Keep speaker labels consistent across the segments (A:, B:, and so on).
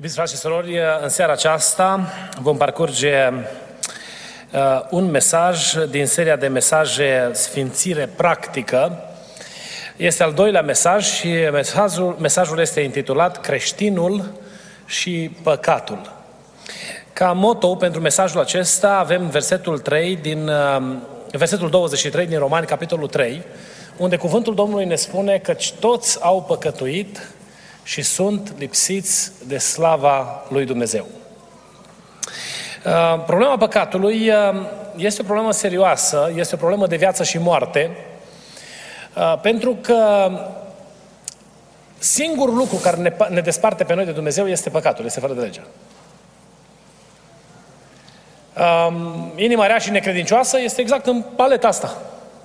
A: Iubiți frate și surori, în seara aceasta vom parcurge uh, un mesaj din seria de mesaje Sfințire Practică. Este al doilea mesaj și mesajul, mesajul este intitulat Creștinul și Păcatul. Ca moto pentru mesajul acesta avem versetul 3 din uh, versetul 23 din Romani, capitolul 3, unde cuvântul Domnului ne spune că toți au păcătuit și sunt lipsiți de slava lui Dumnezeu. Uh, problema păcatului uh, este o problemă serioasă, este o problemă de viață și moarte, uh, pentru că singurul lucru care ne, ne desparte pe noi de Dumnezeu este păcatul, este fără de legea. Um, inima rea și necredincioasă este exact în paleta asta.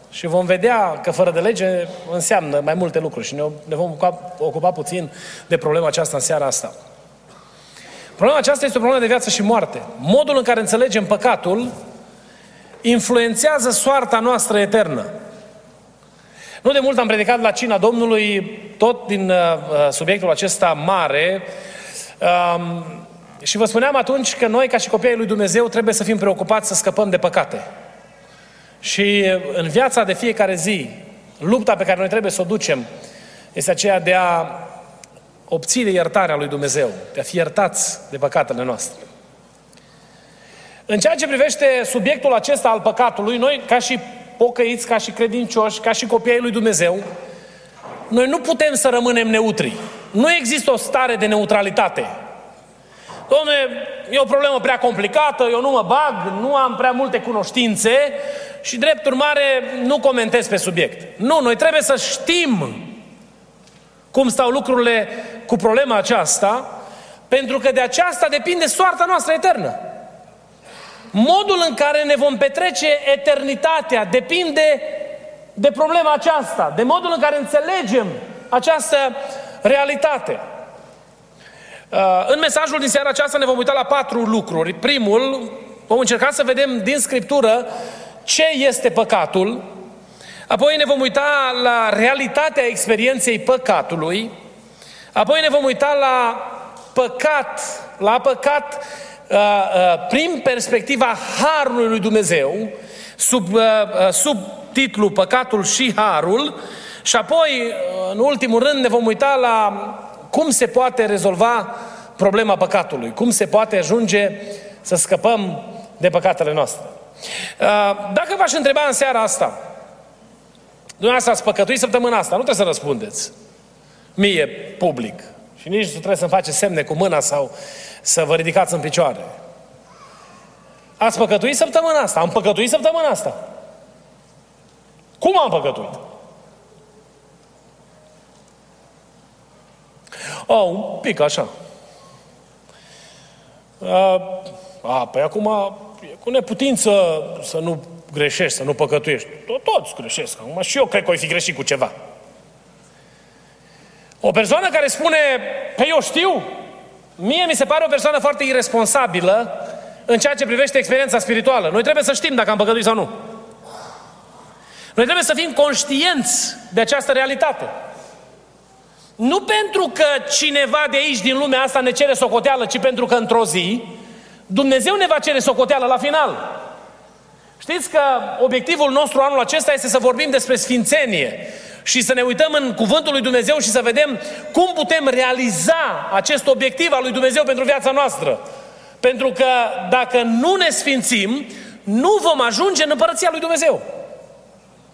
A: Și vom vedea că fără de lege înseamnă mai multe lucruri și ne, ne vom ocupa, ocupa puțin de problema aceasta în seara asta. Problema aceasta este o problemă de viață și moarte. Modul în care înțelegem păcatul influențează soarta noastră eternă. Nu de mult am predicat la cina Domnului, tot din uh, uh subiectul acesta mare, um, și vă spuneam atunci că noi, ca și copiii lui Dumnezeu, trebuie să fim preocupați să scăpăm de păcate. Și în viața de fiecare zi, lupta pe care noi trebuie să o ducem este aceea de a obține iertarea lui Dumnezeu, de a fi iertați de păcatele noastre. În ceea ce privește subiectul acesta al păcatului, noi, ca și pocăiți, ca și credincioși, ca și copiii lui Dumnezeu, noi nu putem să rămânem neutri. Nu există o stare de neutralitate. Domne, e o problemă prea complicată, eu nu mă bag, nu am prea multe cunoștințe și drept urmare nu comentez pe subiect. Nu, noi trebuie să știm cum stau lucrurile cu problema aceasta, pentru că de aceasta depinde soarta noastră eternă. Modul în care ne vom petrece eternitatea depinde de problema aceasta, de modul în care înțelegem această realitate. Uh, în mesajul din seara aceasta ne vom uita la patru lucruri. Primul, vom încerca să vedem din Scriptură ce este păcatul, apoi ne vom uita la realitatea experienței păcatului, apoi ne vom uita la păcat, la păcat uh, uh, prin perspectiva Harului lui Dumnezeu, sub, uh, uh, sub titlul Păcatul și Harul, și apoi, în ultimul rând, ne vom uita la cum se poate rezolva problema păcatului, cum se poate ajunge să scăpăm de păcatele noastre. Uh, dacă v-aș întreba în seara asta, dumneavoastră ați păcătuit săptămâna asta, nu trebuie să răspundeți mie public. Și nici nu trebuie să-mi faceți semne cu mâna sau să vă ridicați în picioare. Ați păcătuit săptămâna asta? Am păcătuit săptămâna asta. Cum am păcătuit? Oh, un pic așa. Uh, a, păi acum e cu neputință să nu greșești, să nu păcătuiești. Tot, toți greșesc. Acum și eu cred că o fi greșit cu ceva. O persoană care spune, pe păi eu știu, mie mi se pare o persoană foarte irresponsabilă în ceea ce privește experiența spirituală. Noi trebuie să știm dacă am păcătuit sau nu. Noi trebuie să fim conștienți de această realitate. Nu pentru că cineva de aici, din lumea asta, ne cere socoteală, ci pentru că într-o zi Dumnezeu ne va cere socoteală la final. Știți că obiectivul nostru anul acesta este să vorbim despre sfințenie și să ne uităm în cuvântul lui Dumnezeu și să vedem cum putem realiza acest obiectiv al lui Dumnezeu pentru viața noastră. Pentru că dacă nu ne sfințim, nu vom ajunge în împărăția lui Dumnezeu.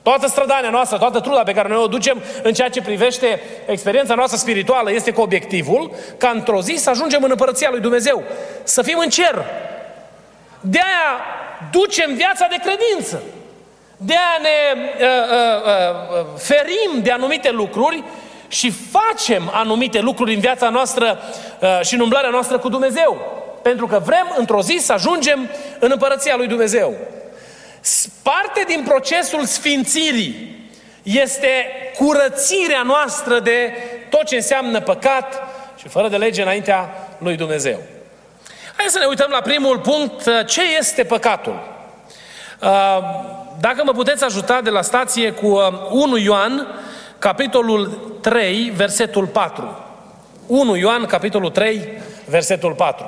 A: Toată strădania noastră, toată truda pe care noi o ducem în ceea ce privește experiența noastră spirituală este cu obiectivul ca într-o zi să ajungem în împărăția lui Dumnezeu, să fim în cer. De aia ducem viața de credință. De aia ne uh, uh, uh, ferim de anumite lucruri și facem anumite lucruri în viața noastră uh, și în umblarea noastră cu Dumnezeu. Pentru că vrem într-o zi să ajungem în împărăția lui Dumnezeu. Parte din procesul sfințirii este curățirea noastră de tot ce înseamnă păcat și fără de lege înaintea lui Dumnezeu. Hai să ne uităm la primul punct. Ce este păcatul? Uh, dacă mă puteți ajuta de la stație cu 1 uh, Ioan, capitolul 3, versetul 4. 1 Ioan, capitolul 3, versetul 4.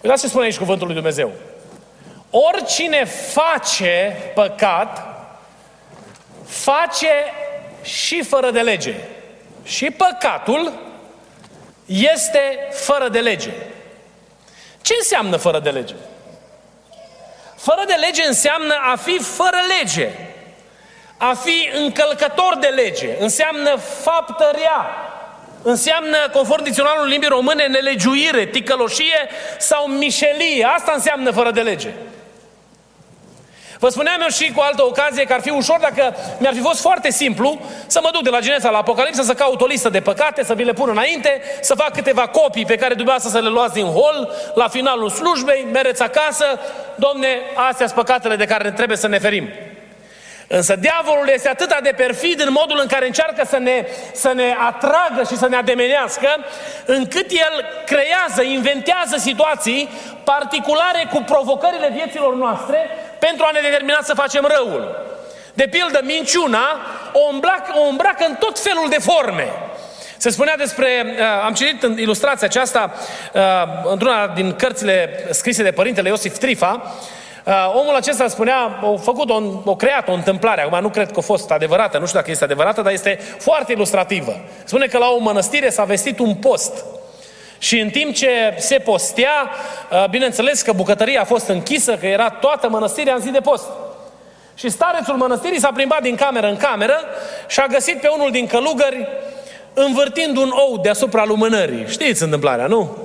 A: Uitați ce spune aici cuvântul lui Dumnezeu. Oricine face păcat, face și fără de lege. Și păcatul este fără de lege. Ce înseamnă fără de lege? Fără de lege înseamnă a fi fără lege. A fi încălcător de lege. Înseamnă faptă rea. Înseamnă, conform dicționarului limbii române, nelegiuire, ticăloșie sau mișelie. Asta înseamnă fără de lege. Vă spuneam eu și cu altă ocazie că ar fi ușor dacă mi-ar fi fost foarte simplu să mă duc de la Genesa la Apocalipsa, să caut o listă de păcate, să vi le pun înainte, să fac câteva copii pe care dumneavoastră să le luați din hol, la finalul slujbei, mereți acasă, domne, astea sunt păcatele de care trebuie să ne ferim. Însă diavolul este atât de perfid în modul în care încearcă să ne, să ne atragă și să ne ademenească, încât el creează, inventează situații particulare cu provocările vieților noastre pentru a ne determina să facem răul. De pildă, minciuna o îmbracă, o îmbracă în tot felul de forme. Se spunea despre, uh, am citit în ilustrația aceasta uh, într-una din cărțile scrise de părintele Iosif Trifa, Uh, omul acesta spunea, a făcut, o, o creat o întâmplare, acum nu cred că a fost adevărată, nu știu dacă este adevărată, dar este foarte ilustrativă. Spune că la o mănăstire s-a vestit un post. Și în timp ce se postea, uh, bineînțeles că bucătăria a fost închisă, că era toată mănăstirea în zi de post. Și starețul mănăstirii s-a plimbat din cameră în cameră și a găsit pe unul din călugări învârtind un ou deasupra lumânării. Știți întâmplarea, nu?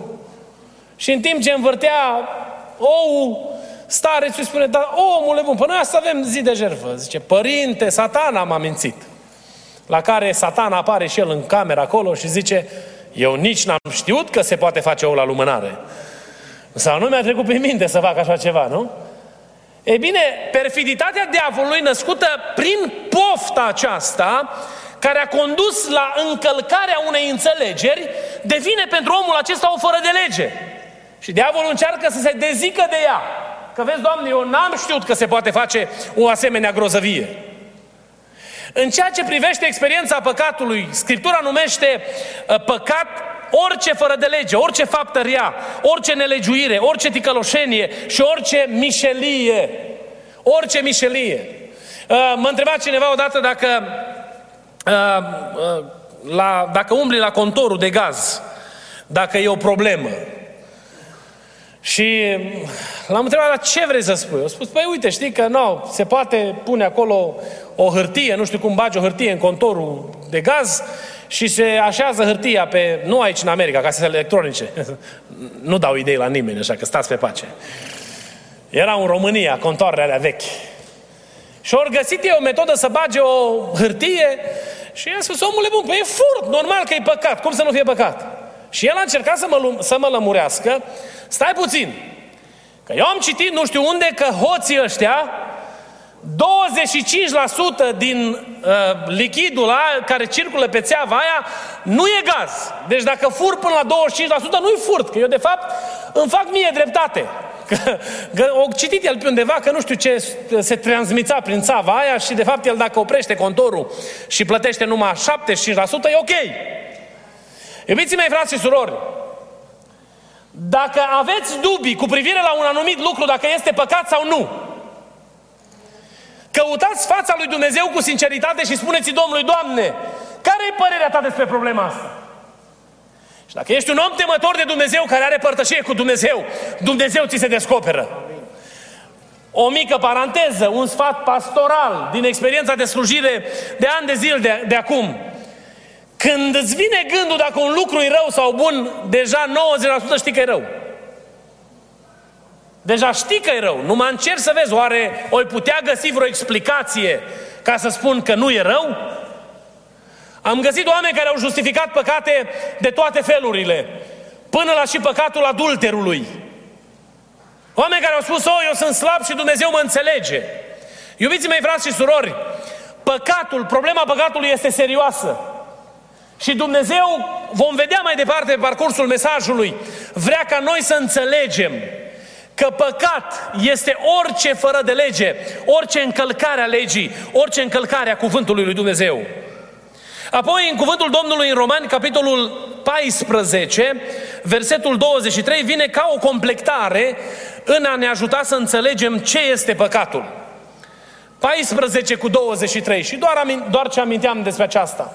A: Și în timp ce învârtea ou, Starețul îi spune, dar omule bun, până asta avem zi de jertfă. Zice, părinte, satana m-a mințit. La care satana apare și el în cameră acolo și zice, eu nici n-am știut că se poate face ou la lumânare. Sau nu mi-a trecut prin minte să fac așa ceva, nu? Ei bine, perfiditatea diavolului născută prin pofta aceasta, care a condus la încălcarea unei înțelegeri, devine pentru omul acesta o fără de lege. Și diavolul încearcă să se dezică de ea. Că vezi, Doamne, eu n-am știut că se poate face o asemenea grozăvie. În ceea ce privește experiența păcatului, Scriptura numește uh, păcat orice fără de lege, orice faptă rea, orice nelegiuire, orice ticăloșenie și orice mișelie. Orice mișelie. Uh, mă întreba cineva odată dacă, uh, la, dacă umbli la contorul de gaz, dacă e o problemă. Și l-am întrebat, la ce vrei să spui? Eu spus, păi uite, știi că nu, se poate pune acolo o hârtie, nu știu cum bagi o hârtie în contorul de gaz și se așează hârtia pe, nu aici în America, casele electronice. nu dau idei la nimeni, așa că stați pe pace. Era în România, contoarele alea vechi. Și au găsit ei o metodă să bage o hârtie și i-a spus, omule bun, păi e furt, normal că e păcat, cum să nu fie păcat? Și el a încercat să mă, să mă lămurească, stai puțin, că eu am citit nu știu unde că hoții ăștia, 25% din uh, lichidul ăla care circulă pe țeava aia nu e gaz. Deci dacă fur până la 25%, nu-i furt, că eu de fapt îmi fac mie dreptate. Că, că o citit el pe undeva că nu știu ce se transmița prin țava aia și de fapt el dacă oprește contorul și plătește numai 75% e ok. Iubiții mei, frați și surori, dacă aveți dubii cu privire la un anumit lucru, dacă este păcat sau nu, căutați fața lui Dumnezeu cu sinceritate și spuneți Domnului, Doamne, care e părerea ta despre problema asta? Și dacă ești un om temător de Dumnezeu care are părtășie cu Dumnezeu, Dumnezeu ți se descoperă. O mică paranteză, un sfat pastoral din experiența de slujire de ani de zile de, de acum. Când îți vine gândul dacă un lucru e rău sau bun, deja 90% știi că e rău. Deja știi că e rău. Nu mă încerc să vezi, oare oi putea găsi vreo explicație ca să spun că nu e rău? Am găsit oameni care au justificat păcate de toate felurile, până la și păcatul adulterului. Oameni care au spus, oh, eu sunt slab și Dumnezeu mă înțelege. Iubiții mei, frați și surori, păcatul, problema păcatului este serioasă. Și Dumnezeu, vom vedea mai departe pe parcursul mesajului, vrea ca noi să înțelegem că păcat este orice fără de lege, orice încălcare a legii, orice încălcare a cuvântului lui Dumnezeu. Apoi, în cuvântul Domnului în Romani, capitolul 14, versetul 23, vine ca o completare în a ne ajuta să înțelegem ce este păcatul. 14 cu 23 și doar, doar ce aminteam despre aceasta.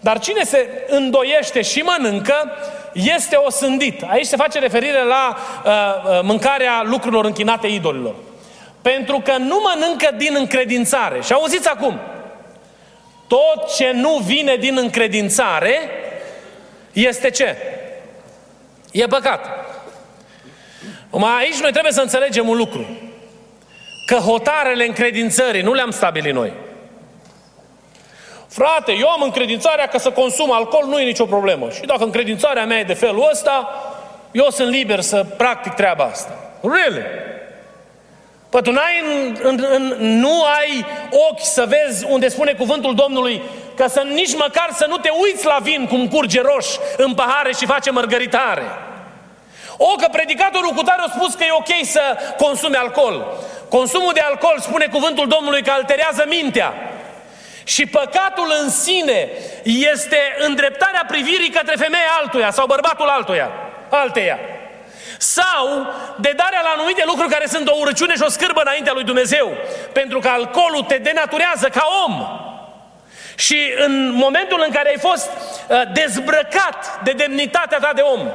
A: Dar cine se îndoiește și mănâncă, este osândit. Aici se face referire la uh, uh, mâncarea lucrurilor închinate idolilor. Pentru că nu mănâncă din încredințare. Și auziți acum, tot ce nu vine din încredințare este ce? E păcat. Mai aici noi trebuie să înțelegem un lucru. Că hotarele încredințării nu le-am stabilit noi. Frate, eu am încredințarea că să consum alcool nu e nicio problemă. Și dacă încredințarea mea e de felul ăsta, eu sunt liber să practic treaba asta. Really? Păi tu n-ai în, în, în, nu ai ochi să vezi unde spune cuvântul Domnului ca să nici măcar să nu te uiți la vin cum curge roș în pahare și face mărgăritare. O, că predicatorul cu tare a spus că e ok să consume alcool. Consumul de alcool, spune cuvântul Domnului, că alterează mintea. Și păcatul în sine este îndreptarea privirii către femeia altuia sau bărbatul altuia, alteia. Sau de darea la anumite lucruri care sunt o urăciune și o scârbă înaintea lui Dumnezeu. Pentru că alcoolul te denaturează ca om. Și în momentul în care ai fost uh, dezbrăcat de demnitatea ta de om,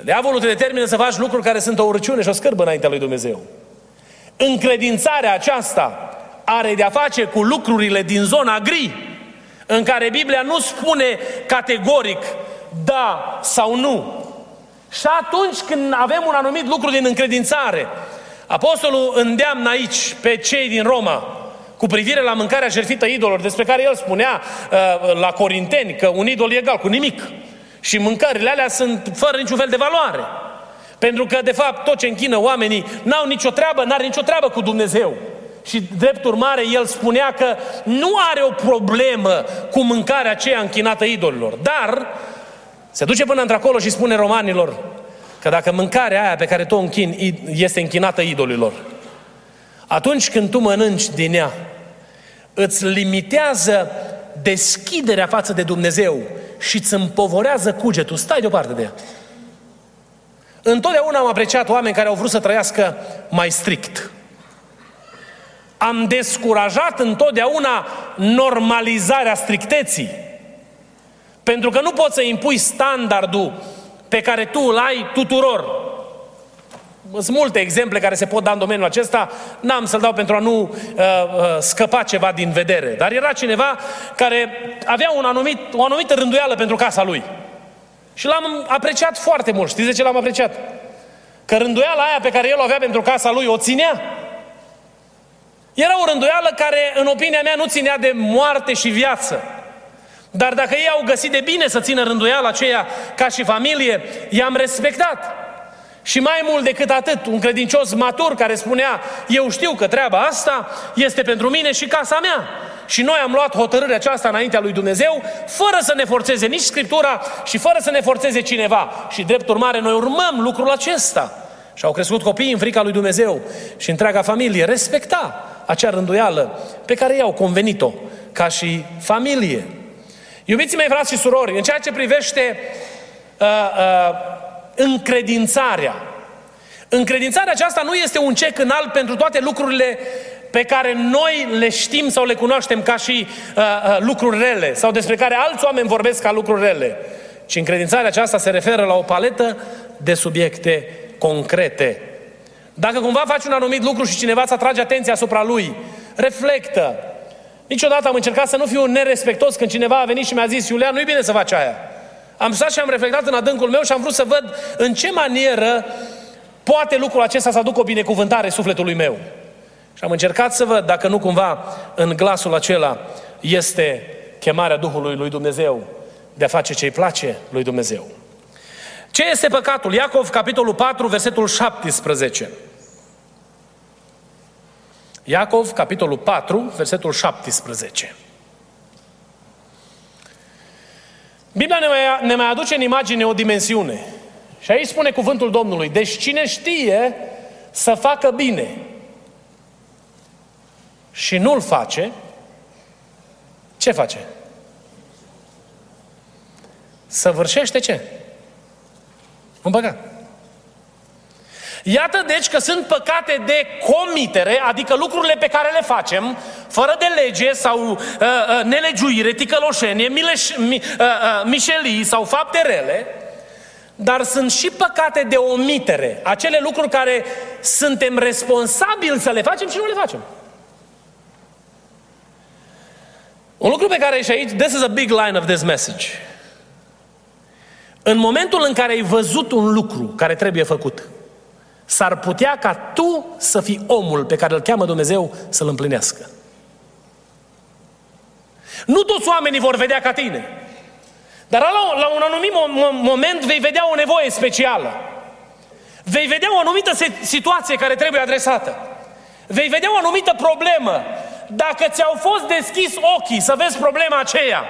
A: diavolul te determină să faci lucruri care sunt o urăciune și o scârbă înaintea lui Dumnezeu. Încredințarea aceasta are de-a face cu lucrurile din zona gri, în care Biblia nu spune categoric da sau nu. Și atunci când avem un anumit lucru din încredințare, Apostolul îndeamnă aici pe cei din Roma cu privire la mâncarea jertfită idolor, despre care el spunea uh, la Corinteni că un idol e egal cu nimic. Și mâncările alea sunt fără niciun fel de valoare. Pentru că, de fapt, tot ce închină oamenii n-au nicio treabă, n-are nicio treabă cu Dumnezeu. Și drept urmare, el spunea că nu are o problemă cu mâncarea aceea închinată idolilor. Dar se duce până într-acolo și spune romanilor că dacă mâncarea aia pe care tu o închin este închinată idolilor, atunci când tu mănânci din ea, îți limitează deschiderea față de Dumnezeu și îți împovorează cugetul. Stai deoparte de ea. Întotdeauna am apreciat oameni care au vrut să trăiască mai strict am descurajat întotdeauna normalizarea stricteții. Pentru că nu poți să impui standardul pe care tu îl ai tuturor. Sunt multe exemple care se pot da în domeniul acesta, n-am să-l dau pentru a nu uh, uh, scăpa ceva din vedere. Dar era cineva care avea un anumit, o anumită rânduială pentru casa lui. Și l-am apreciat foarte mult. Știți de ce l-am apreciat? Că rânduiala aia pe care el o avea pentru casa lui o ținea. Era o rânduială care, în opinia mea, nu ținea de moarte și viață. Dar dacă ei au găsit de bine să țină rânduiala aceea ca și familie, i-am respectat. Și mai mult decât atât, un credincios matur care spunea, eu știu că treaba asta este pentru mine și casa mea. Și noi am luat hotărârea aceasta înaintea lui Dumnezeu, fără să ne forțeze nici Scriptura și fără să ne forțeze cineva. Și drept urmare, noi urmăm lucrul acesta. Și au crescut copiii în frica lui Dumnezeu și întreaga familie respecta acea rânduială pe care i-au convenit-o ca și familie. Iubiții mei, frați și surori, în ceea ce privește uh, uh, încredințarea, încredințarea aceasta nu este un cec înalt pentru toate lucrurile pe care noi le știm sau le cunoaștem ca și uh, uh, lucruri rele sau despre care alți oameni vorbesc ca lucruri rele, ci încredințarea aceasta se referă la o paletă de subiecte concrete. Dacă cumva faci un anumit lucru și cineva îți atrage atenția asupra lui, reflectă. Niciodată am încercat să nu fiu nerespectos când cineva a venit și mi-a zis, Iulian, nu-i bine să faci aia. Am stat și am reflectat în adâncul meu și am vrut să văd în ce manieră poate lucrul acesta să aducă o binecuvântare sufletului meu. Și am încercat să văd dacă nu cumva în glasul acela este chemarea Duhului lui Dumnezeu de a face ce îi place lui Dumnezeu. Ce este păcatul? Iacov, capitolul 4, versetul 17. Iacov, capitolul 4, versetul 17. Biblia ne mai, ne mai aduce în imagine o dimensiune. Și aici spune cuvântul Domnului. Deci cine știe să facă bine și nu-l face, ce face? Săvârșește ce? Un păcat. Iată deci că sunt păcate de comitere, adică lucrurile pe care le facem fără de lege sau uh, uh, nelegiuire, ticăloșenie, mileș, mi, uh, uh, mișelii sau fapte rele, dar sunt și păcate de omitere, acele lucruri care suntem responsabili să le facem și nu le facem. Un lucru pe care și aici, this is a big line of this message. În momentul în care ai văzut un lucru care trebuie făcut, s-ar putea ca tu să fii omul pe care îl cheamă Dumnezeu să-l împlinească. Nu toți oamenii vor vedea ca tine. Dar la, la un anumit moment vei vedea o nevoie specială. Vei vedea o anumită situație care trebuie adresată. Vei vedea o anumită problemă. Dacă ți-au fost deschis ochii să vezi problema aceea,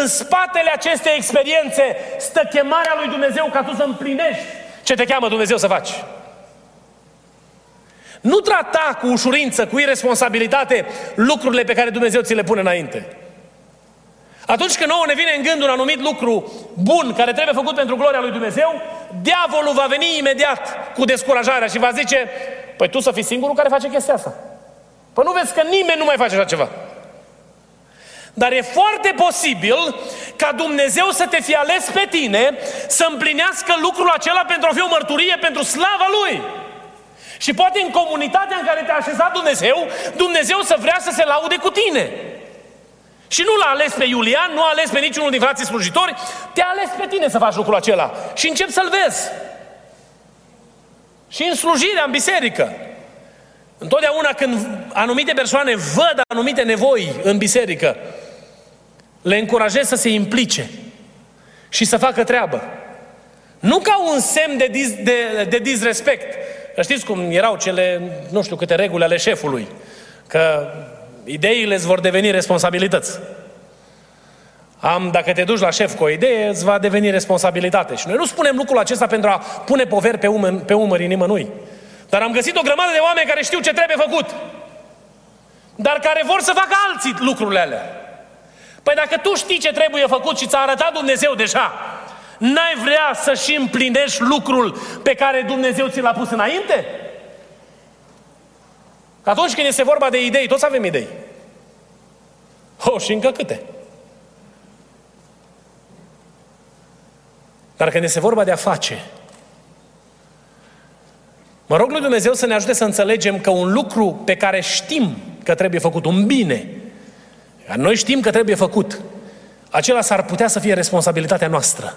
A: în spatele acestei experiențe stă chemarea lui Dumnezeu ca tu să împlinești ce te cheamă Dumnezeu să faci. Nu trata cu ușurință, cu irresponsabilitate lucrurile pe care Dumnezeu ți le pune înainte. Atunci când nouă ne vine în gând un anumit lucru bun care trebuie făcut pentru gloria lui Dumnezeu, diavolul va veni imediat cu descurajarea și va zice, păi tu să fii singurul care face chestia asta. Păi nu vezi că nimeni nu mai face așa ceva. Dar e foarte posibil ca Dumnezeu să te fi ales pe tine să împlinească lucrul acela pentru a fi o mărturie pentru slava Lui. Și poate în comunitatea în care te-a așezat Dumnezeu, Dumnezeu să vrea să se laude cu tine. Și nu l-a ales pe Iulian, nu a ales pe niciunul din frații slujitori, te-a ales pe tine să faci lucrul acela. Și încep să-l vezi. Și în slujirea, în biserică. Întotdeauna când anumite persoane văd anumite nevoi în biserică, le încurajez să se implice și să facă treabă. Nu ca un semn de, dis, de, de disrespect. Știți cum erau cele, nu știu câte reguli ale șefului. Că ideile îți vor deveni responsabilități. Am, dacă te duci la șef cu o idee, îți va deveni responsabilitate. Și noi nu spunem lucrul acesta pentru a pune poveri pe, umăr, pe umării nimănui. Dar am găsit o grămadă de oameni care știu ce trebuie făcut. Dar care vor să facă alții lucrurile alea. Păi dacă tu știi ce trebuie făcut și ți-a arătat Dumnezeu deja, n-ai vrea să și împlinești lucrul pe care Dumnezeu ți l-a pus înainte? Că atunci când este vorba de idei, toți avem idei. Oh, și încă câte. Dar când este vorba de a face, mă rog lui Dumnezeu să ne ajute să înțelegem că un lucru pe care știm că trebuie făcut, un bine, noi știm că trebuie făcut, acela s-ar putea să fie responsabilitatea noastră.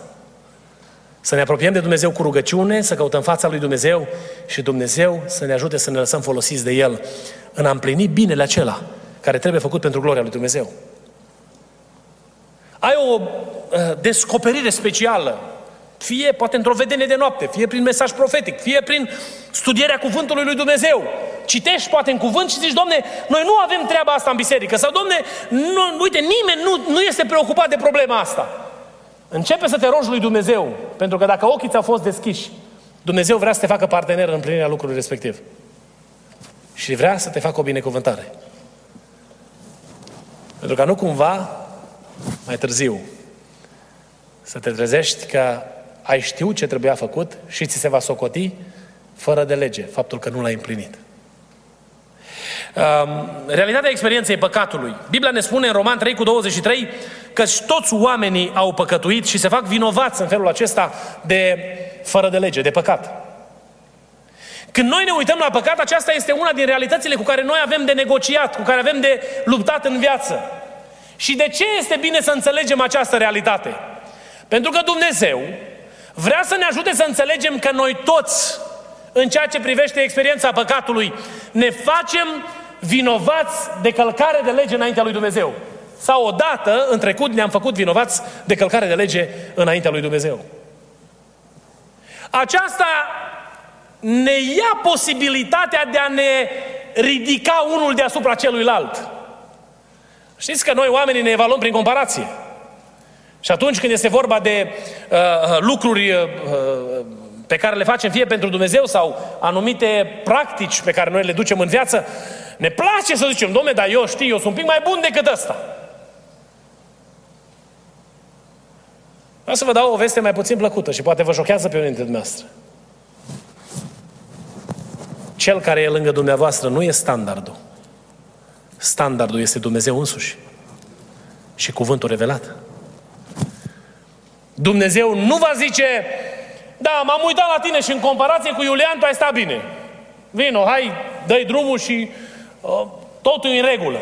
A: Să ne apropiem de Dumnezeu cu rugăciune, să căutăm fața lui Dumnezeu și Dumnezeu să ne ajute să ne lăsăm folosiți de El în a împlini binele acela care trebuie făcut pentru gloria lui Dumnezeu. Ai o uh, descoperire specială, fie poate într-o vedenie de noapte, fie prin mesaj profetic, fie prin studierea cuvântului lui Dumnezeu. Citești poate în cuvânt și zici, Domne, noi nu avem treaba asta în biserică. Sau, Domne, nu, uite, nimeni nu, nu este preocupat de problema asta. Începe să te rogi lui Dumnezeu, pentru că dacă ochii ți-au fost deschiși, Dumnezeu vrea să te facă partener în împlinirea lucrului respectiv. Și vrea să te facă o binecuvântare. Pentru că nu cumva, mai târziu, să te trezești că ai știut ce trebuia făcut și ți se va socoti fără de lege, faptul că nu l-ai împlinit. Um, realitatea experienței păcatului. Biblia ne spune în Roman 3 cu 23 că toți oamenii au păcătuit și se fac vinovați în felul acesta de fără de lege, de păcat. Când noi ne uităm la păcat, aceasta este una din realitățile cu care noi avem de negociat, cu care avem de luptat în viață. Și de ce este bine să înțelegem această realitate? Pentru că Dumnezeu vrea să ne ajute să înțelegem că noi toți, în ceea ce privește experiența păcatului, ne facem vinovați de călcare de lege înaintea lui Dumnezeu. Sau odată, în trecut, ne-am făcut vinovați de călcare de lege înaintea lui Dumnezeu. Aceasta ne ia posibilitatea de a ne ridica unul deasupra celuilalt. Știți că noi oamenii ne evaluăm prin comparație. Și atunci când este vorba de uh, uh lucruri uh, uh, pe care le facem fie pentru Dumnezeu sau anumite practici pe care noi le ducem în viață, ne place să zicem, domne, dar eu știu, eu sunt un pic mai bun decât ăsta. Vreau să vă dau o veste mai puțin plăcută și poate vă șochează pe unii dintre dumneavoastră. Cel care e lângă dumneavoastră nu e standardul. Standardul este Dumnezeu însuși și cuvântul revelat. Dumnezeu nu va zice, da, m-am uitat la tine și în comparație cu Iulian tu ai stat bine. Vino, hai, dă drumul și uh, totul e în regulă.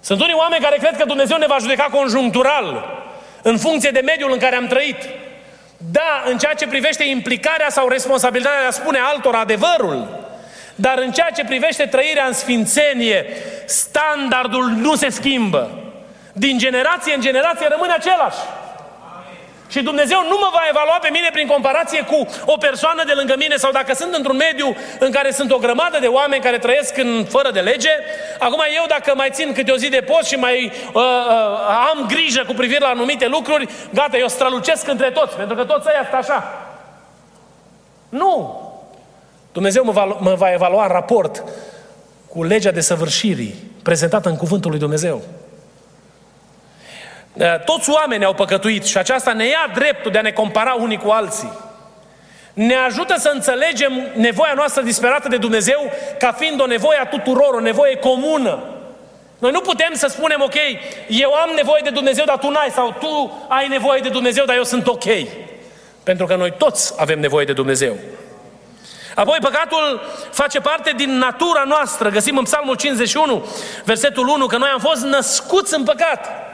A: Sunt unii oameni care cred că Dumnezeu ne va judeca conjunctural, în funcție de mediul în care am trăit. Da, în ceea ce privește implicarea sau responsabilitatea de a spune altora adevărul, dar în ceea ce privește trăirea în sfințenie, standardul nu se schimbă. Din generație în generație rămâne același. Și Dumnezeu nu mă va evalua pe mine prin comparație cu o persoană de lângă mine sau dacă sunt într-un mediu în care sunt o grămadă de oameni care trăiesc în, fără de lege. Acum eu dacă mai țin câte o zi de post și mai uh, uh, am grijă cu privire la anumite lucruri, gata, eu strălucesc între toți, pentru că toți ăia sunt așa. Nu! Dumnezeu mă va, mă va evalua în raport cu legea de săvârșirii prezentată în cuvântul lui Dumnezeu. Eh, toți oamenii au păcătuit și aceasta ne ia dreptul de a ne compara unii cu alții. Ne ajută să înțelegem nevoia noastră disperată de Dumnezeu ca fiind o nevoie a tuturor, o nevoie comună. Noi nu putem să spunem, ok, eu am nevoie de Dumnezeu, dar tu n-ai, sau tu ai nevoie de Dumnezeu, dar eu sunt ok. Pentru că noi toți avem nevoie de Dumnezeu. Apoi păcatul face parte din natura noastră. Găsim în Psalmul 51, versetul 1, că noi am fost născuți în păcat.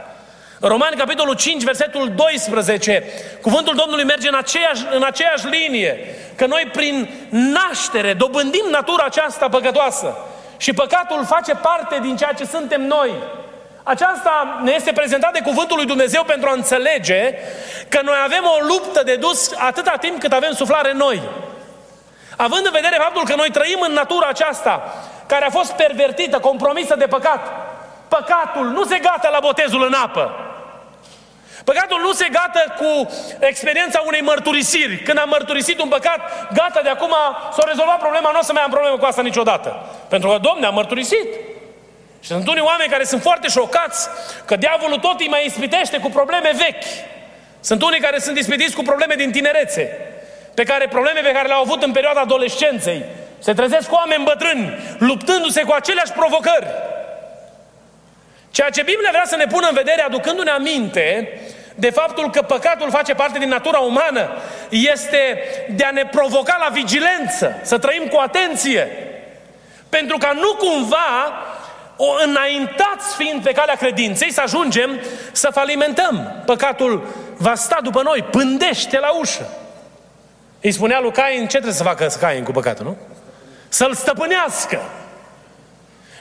A: Romani, capitolul 5, versetul 12, cuvântul Domnului merge în aceeași, în aceeași linie, că noi prin naștere dobândim natura aceasta păcătoasă și păcatul face parte din ceea ce suntem noi. Aceasta ne este prezentat de cuvântul lui Dumnezeu pentru a înțelege că noi avem o luptă de dus atâta timp cât avem suflare noi. Având în vedere faptul că noi trăim în natura aceasta, care a fost pervertită, compromisă de păcat, păcatul nu se gata la botezul în apă. Păcatul nu se gata cu experiența unei mărturisiri. Când am mărturisit un păcat, gata, de acum s-a rezolvat problema, nu o să mai am problemă cu asta niciodată. Pentru că, Domne, am mărturisit. Și sunt unii oameni care sunt foarte șocați că diavolul tot îi mai ispitește cu probleme vechi. Sunt unii care sunt ispitiți cu probleme din tinerețe, pe care probleme pe care le-au avut în perioada adolescenței. Se trezesc cu oameni bătrâni, luptându-se cu aceleași provocări. Ceea ce Biblia vrea să ne pună în vedere, aducându-ne aminte de faptul că păcatul face parte din natura umană, este de a ne provoca la vigilență, să trăim cu atenție. Pentru ca nu cumva, o înaintați fiind pe calea credinței, să ajungem să falimentăm. Păcatul va sta după noi, pândește la ușă. Îi spunea lui Cain, ce trebuie să facă Cain cu păcatul, nu? Să-l stăpânească.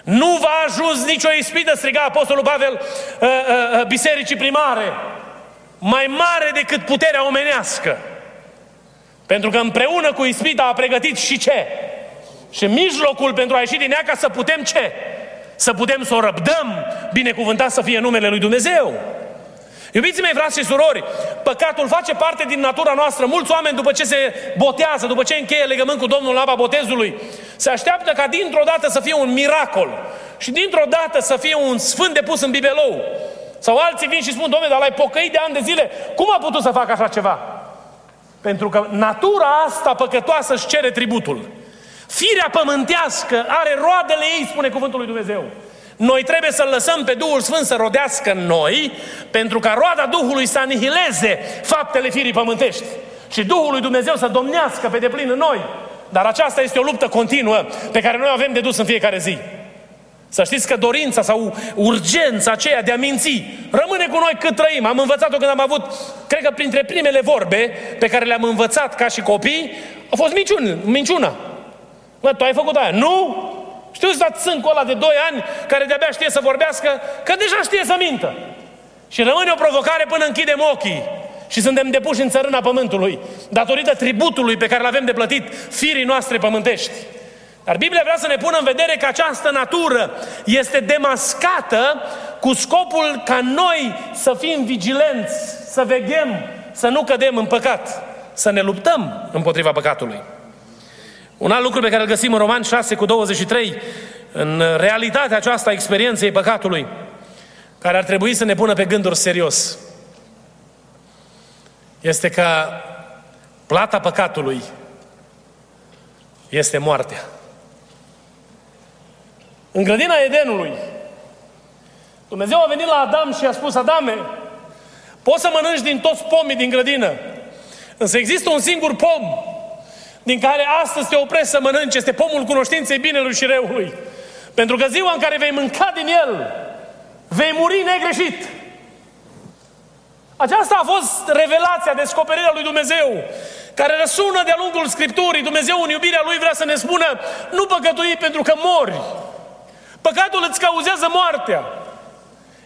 A: Nu va ajuns nicio ispită, striga Apostolul Pavel uh, uh, uh, bisericii primare, mai mare decât puterea omenească. Pentru că împreună cu ispita a pregătit și ce? Și mijlocul pentru a ieși din ea ca să putem ce? Să putem să o răbdăm, binecuvântat să fie numele Lui Dumnezeu. Iubiții mei, frați și surori, păcatul face parte din natura noastră. Mulți oameni, după ce se botează, după ce încheie legământ cu Domnul în apa botezului, se așteaptă ca dintr-o dată să fie un miracol și dintr-o dată să fie un sfânt de pus în bibelou. Sau alții vin și spun, domnule, dar l-ai pocăit de ani de zile, cum a putut să facă așa ceva? Pentru că natura asta păcătoasă își cere tributul. Firea pământească are roadele ei, spune cuvântul lui Dumnezeu. Noi trebuie să lăsăm pe Duhul Sfânt să rodească în noi, pentru ca roada Duhului să anihileze faptele firii pământești. Și Duhul lui Dumnezeu să domnească pe deplin în noi. Dar aceasta este o luptă continuă pe care noi avem de dus în fiecare zi. Să știți că dorința sau urgența aceea de a minți rămâne cu noi cât trăim. Am învățat-o când am avut, cred că printre primele vorbe pe care le-am învățat ca și copii, a fost minciun, minciuna. Bă, tu ai făcut aia. Nu? Știți dat țâncul ăla de 2 ani care de-abia știe să vorbească, că deja știe să mintă. Și rămâne o provocare până închidem ochii și suntem depuși în țărâna pământului, datorită tributului pe care l avem de plătit firii noastre pământești. Dar Biblia vrea să ne pună în vedere că această natură este demascată cu scopul ca noi să fim vigilenți, să veghem, să nu cădem în păcat, să ne luptăm împotriva păcatului. Un alt lucru pe care îl găsim în Roman 6 cu 23, în realitatea aceasta a experienței păcatului, care ar trebui să ne pună pe gânduri serios, este că plata păcatului este moartea. În grădina Edenului, Dumnezeu a venit la Adam și a spus, Adame, poți să mănânci din toți pomii din grădină, însă există un singur pom din care astăzi te oprești să mănânci, este pomul cunoștinței binelui și răului. Pentru că ziua în care vei mânca din el, vei muri negreșit. Aceasta a fost revelația, descoperirea lui Dumnezeu, care răsună de-a lungul Scripturii. Dumnezeu în iubirea Lui vrea să ne spună, nu păcătui pentru că mori. Păcatul îți cauzează moartea.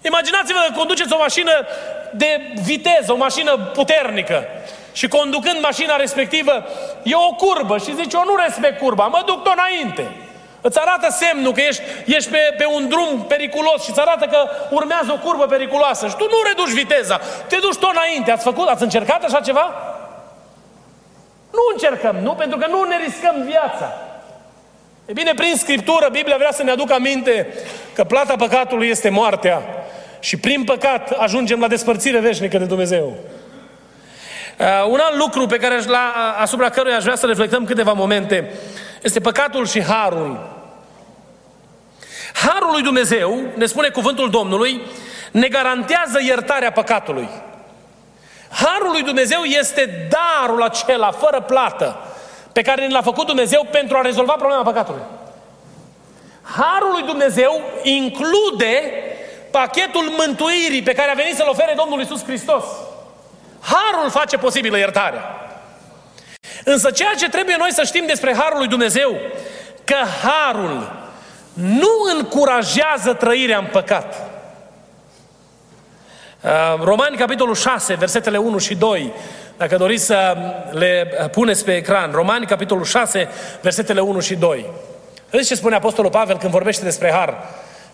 A: Imaginați-vă că conduceți o mașină de viteză, o mașină puternică. Și conducând mașina respectivă, e o curbă și zice, eu nu respect curba, mă duc tot înainte. Îți arată semnul că ești, ești pe, pe un drum periculos și îți arată că urmează o curbă periculoasă și tu nu reduci viteza, te duci tot înainte. Ați făcut, ați încercat așa ceva? Nu încercăm, nu? Pentru că nu ne riscăm viața. E bine, prin Scriptură, Biblia vrea să ne aducă aminte că plata păcatului este moartea și prin păcat ajungem la despărțire veșnică de Dumnezeu. Uh, un alt lucru pe care, la, asupra căruia aș vrea să reflectăm câteva momente este păcatul și harul. Harul lui Dumnezeu, ne spune cuvântul Domnului, ne garantează iertarea păcatului. Harul lui Dumnezeu este darul acela, fără plată, pe care ne l-a făcut Dumnezeu pentru a rezolva problema păcatului. Harul lui Dumnezeu include pachetul mântuirii pe care a venit să-l ofere Domnul Isus Hristos. Harul face posibilă iertarea. Însă ceea ce trebuie noi să știm despre Harul lui Dumnezeu, că Harul nu încurajează trăirea în păcat. Uh, Romani, capitolul 6, versetele 1 și 2, dacă doriți să le puneți pe ecran. Romani, capitolul 6, versetele 1 și 2. Vedeți ce spune Apostolul Pavel când vorbește despre har?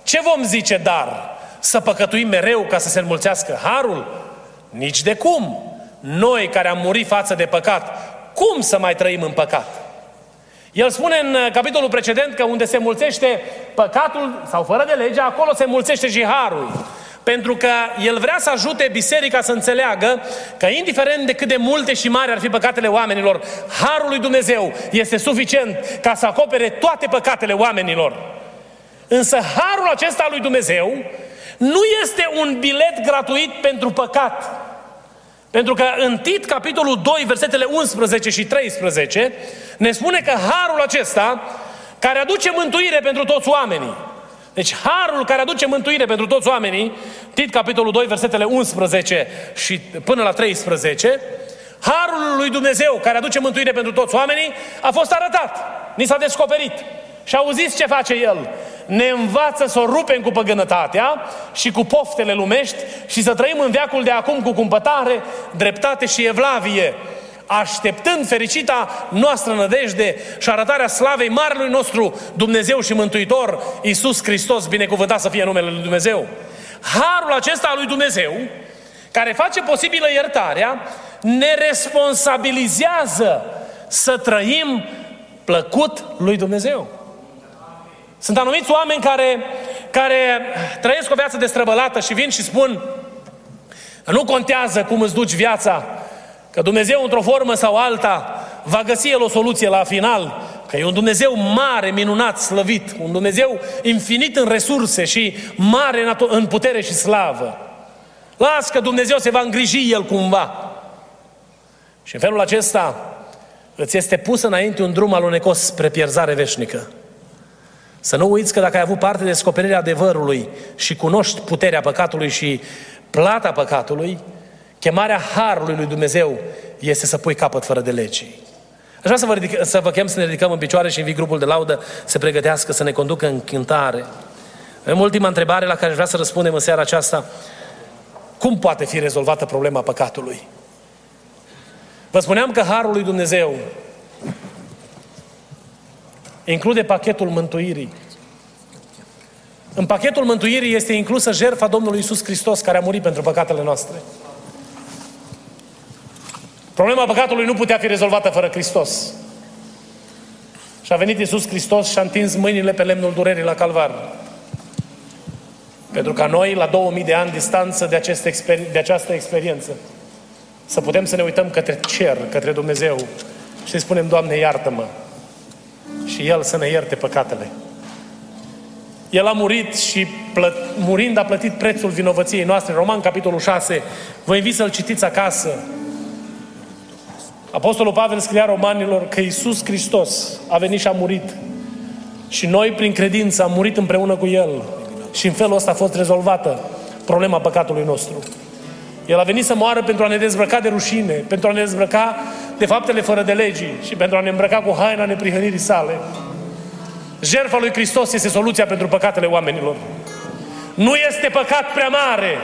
A: Ce vom zice dar? Să păcătuim mereu ca să se înmulțească harul? Nici de cum. Noi care am murit față de păcat, cum să mai trăim în păcat? El spune în uh, capitolul precedent că unde se mulțește păcatul sau fără de lege, acolo se mulțește și harul. Pentru că el vrea să ajute biserica să înțeleagă că indiferent de cât de multe și mari ar fi păcatele oamenilor, harul lui Dumnezeu este suficient ca să acopere toate păcatele oamenilor. Însă harul acesta lui Dumnezeu nu este un bilet gratuit pentru păcat. Pentru că în Tit, capitolul 2, versetele 11 și 13, ne spune că harul acesta, care aduce mântuire pentru toți oamenii, deci harul care aduce mântuire pentru toți oamenii, Tit, capitolul 2, versetele 11 și până la 13, harul lui Dumnezeu care aduce mântuire pentru toți oamenii a fost arătat, ni s-a descoperit. Și auziți ce face El? Ne învață să o rupem cu păgânătatea și cu poftele lumești și să trăim în veacul de acum cu cumpătare, dreptate și evlavie, așteptând fericita noastră nădejde și arătarea slavei Marelui nostru Dumnezeu și Mântuitor, Iisus Hristos, binecuvântat să fie numele Lui Dumnezeu. Harul acesta al lui Dumnezeu, care face posibilă iertarea, ne responsabilizează să trăim plăcut lui Dumnezeu. Sunt anumiți oameni care, care trăiesc o viață destrăbălată și vin și spun nu contează cum îți duci viața, că Dumnezeu într-o formă sau alta va găsi El o soluție la final, că e un Dumnezeu mare, minunat, slăvit, un Dumnezeu infinit în resurse și mare în putere și slavă. Las că Dumnezeu se va îngriji El cumva. Și în felul acesta îți este pus înainte un drum alunecos spre pierzare veșnică. Să nu uiți că dacă ai avut parte de descoperirea adevărului și cunoști puterea păcatului și plata păcatului, chemarea harului lui Dumnezeu este să pui capăt fără de legii. vrea să vă, ridic, să vă chem să ne ridicăm în picioare și invit grupul de laudă să pregătească, să ne conducă în cântare. În ultima întrebare la care vreau să răspundem în seara aceasta. Cum poate fi rezolvată problema păcatului? Vă spuneam că Harul lui Dumnezeu include pachetul mântuirii. În pachetul mântuirii este inclusă jertfa Domnului Isus Hristos care a murit pentru păcatele noastre. Problema păcatului nu putea fi rezolvată fără Hristos. Și a venit Isus Hristos și a întins mâinile pe lemnul durerii la calvar. Pentru ca noi, la 2000 de ani distanță de, acest exper- de această experiență, să putem să ne uităm către cer, către Dumnezeu și să-i spunem, Doamne, iartă-mă. Și El să ne ierte păcatele. El a murit și plăt, murind a plătit prețul vinovăției noastre. Roman, capitolul 6. Vă invit să-l citiți acasă. Apostolul Pavel scria romanilor că Iisus Hristos a venit și a murit. Și noi, prin credință, am murit împreună cu El. Și în felul ăsta a fost rezolvată problema păcatului nostru. El a venit să moară pentru a ne dezbrăca de rușine, pentru a ne dezbrăca de faptele fără de legii și pentru a ne îmbrăca cu haina neprihănirii sale. Jertfa lui Hristos este soluția pentru păcatele oamenilor. Nu este păcat prea mare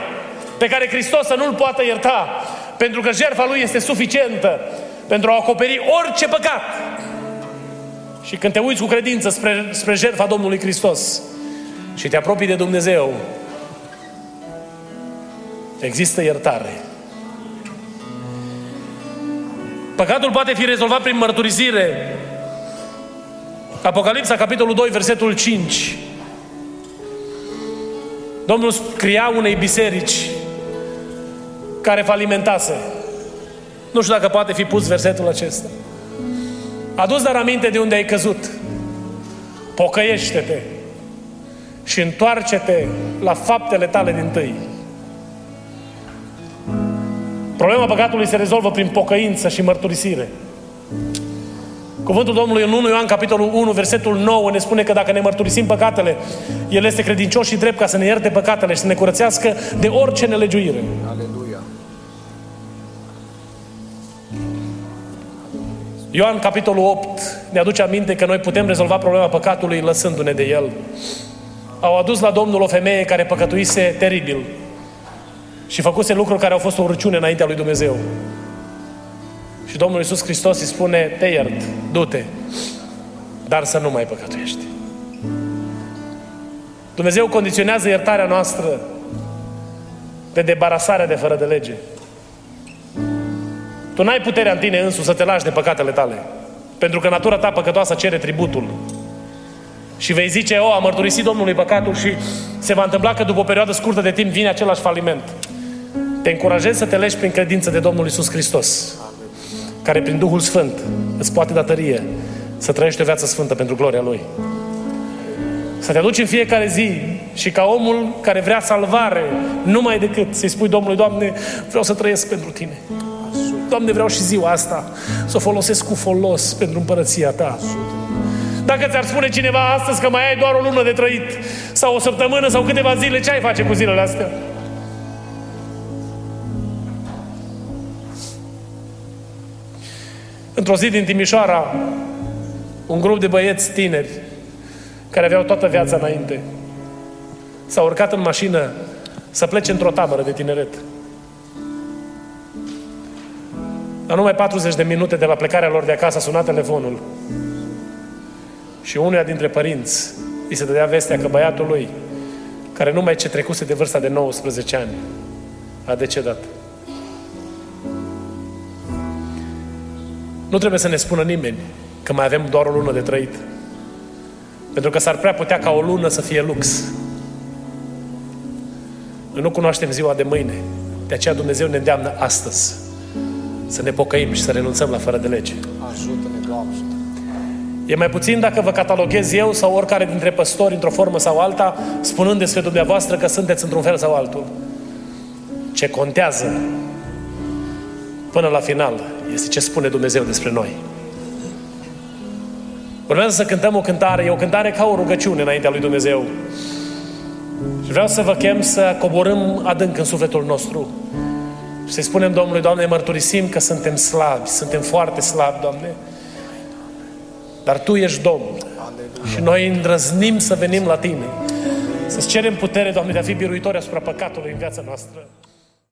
A: pe care Hristos să nu-l poată ierta, pentru că jertfa lui este suficientă pentru a acoperi orice păcat. Și când te uiți cu credință spre, spre jertfa Domnului Hristos și te apropii de Dumnezeu, există iertare. Păcatul poate fi rezolvat prin mărturisire. Apocalipsa, capitolul 2, versetul 5. Domnul scria unei biserici care falimentase. Nu știu dacă poate fi pus versetul acesta. Adu-ți dar aminte de unde ai căzut. Pocăiește-te și întoarce-te la faptele tale din tâi. Problema păcatului se rezolvă prin pocăință și mărturisire. Cuvântul Domnului în 1 Ioan, capitolul 1, versetul 9, ne spune că dacă ne mărturisim păcatele, El este credincios și drept ca să ne ierte păcatele și să ne curățească de orice nelegiuire. Aleluia. Ioan, capitolul 8, ne aduce aminte că noi putem rezolva problema păcatului lăsându-ne de El. Au adus la Domnul o femeie care păcătuise teribil și făcuse lucruri care au fost o urăciune înaintea lui Dumnezeu. Și Domnul Iisus Hristos îi spune, te iert, du-te, dar să nu mai păcătuiești. Dumnezeu condiționează iertarea noastră de debarasarea de fără de lege. Tu n-ai puterea în tine însuși să te lași de păcatele tale. Pentru că natura ta păcătoasă cere tributul. Și vei zice, o, a mărturisit Domnului păcatul și se va întâmpla că după o perioadă scurtă de timp vine același faliment. Te încurajez să te legi prin credință de Domnul Isus Hristos, care prin Duhul Sfânt îți poate datorie să trăiești o viață sfântă pentru gloria Lui. Să te aduci în fiecare zi și ca omul care vrea salvare, numai decât să-i spui Domnului, Doamne, vreau să trăiesc pentru Tine. Doamne, vreau și ziua asta să o folosesc cu folos pentru împărăția Ta. Dacă ți-ar spune cineva astăzi că mai ai doar o lună de trăit sau o săptămână sau câteva zile, ce ai face cu zilele astea? Într-o zi din Timișoara, un grup de băieți tineri care aveau toată viața înainte s-au urcat în mașină să plece într-o tabără de tineret. La numai 40 de minute de la plecarea lor de acasă a sunat telefonul și unuia dintre părinți îi se dădea vestea că băiatul lui, care numai ce trecuse de vârsta de 19 ani, a decedat. Nu trebuie să ne spună nimeni că mai avem doar o lună de trăit. Pentru că s-ar prea putea ca o lună să fie lux. Noi nu cunoaștem ziua de mâine. De aceea Dumnezeu ne îndeamnă astăzi să ne pocăim și să renunțăm la fără de lege. Ajută-ne, Doamne! E mai puțin dacă vă cataloghez eu sau oricare dintre păstori într-o formă sau alta, spunând despre dumneavoastră că sunteți într-un fel sau altul. Ce contează până la final este ce spune Dumnezeu despre noi. Urmează să cântăm o cântare, e o cântare ca o rugăciune înaintea lui Dumnezeu. Și vreau să vă chem să coborâm adânc în sufletul nostru și să-i spunem Domnului, Doamne, mărturisim că suntem slabi, suntem foarte slabi, Doamne. Dar Tu ești Domn. Și noi îndrăznim să venim la Tine. Să-ți cerem putere, Doamne, de a fi biruitori asupra păcatului în viața noastră.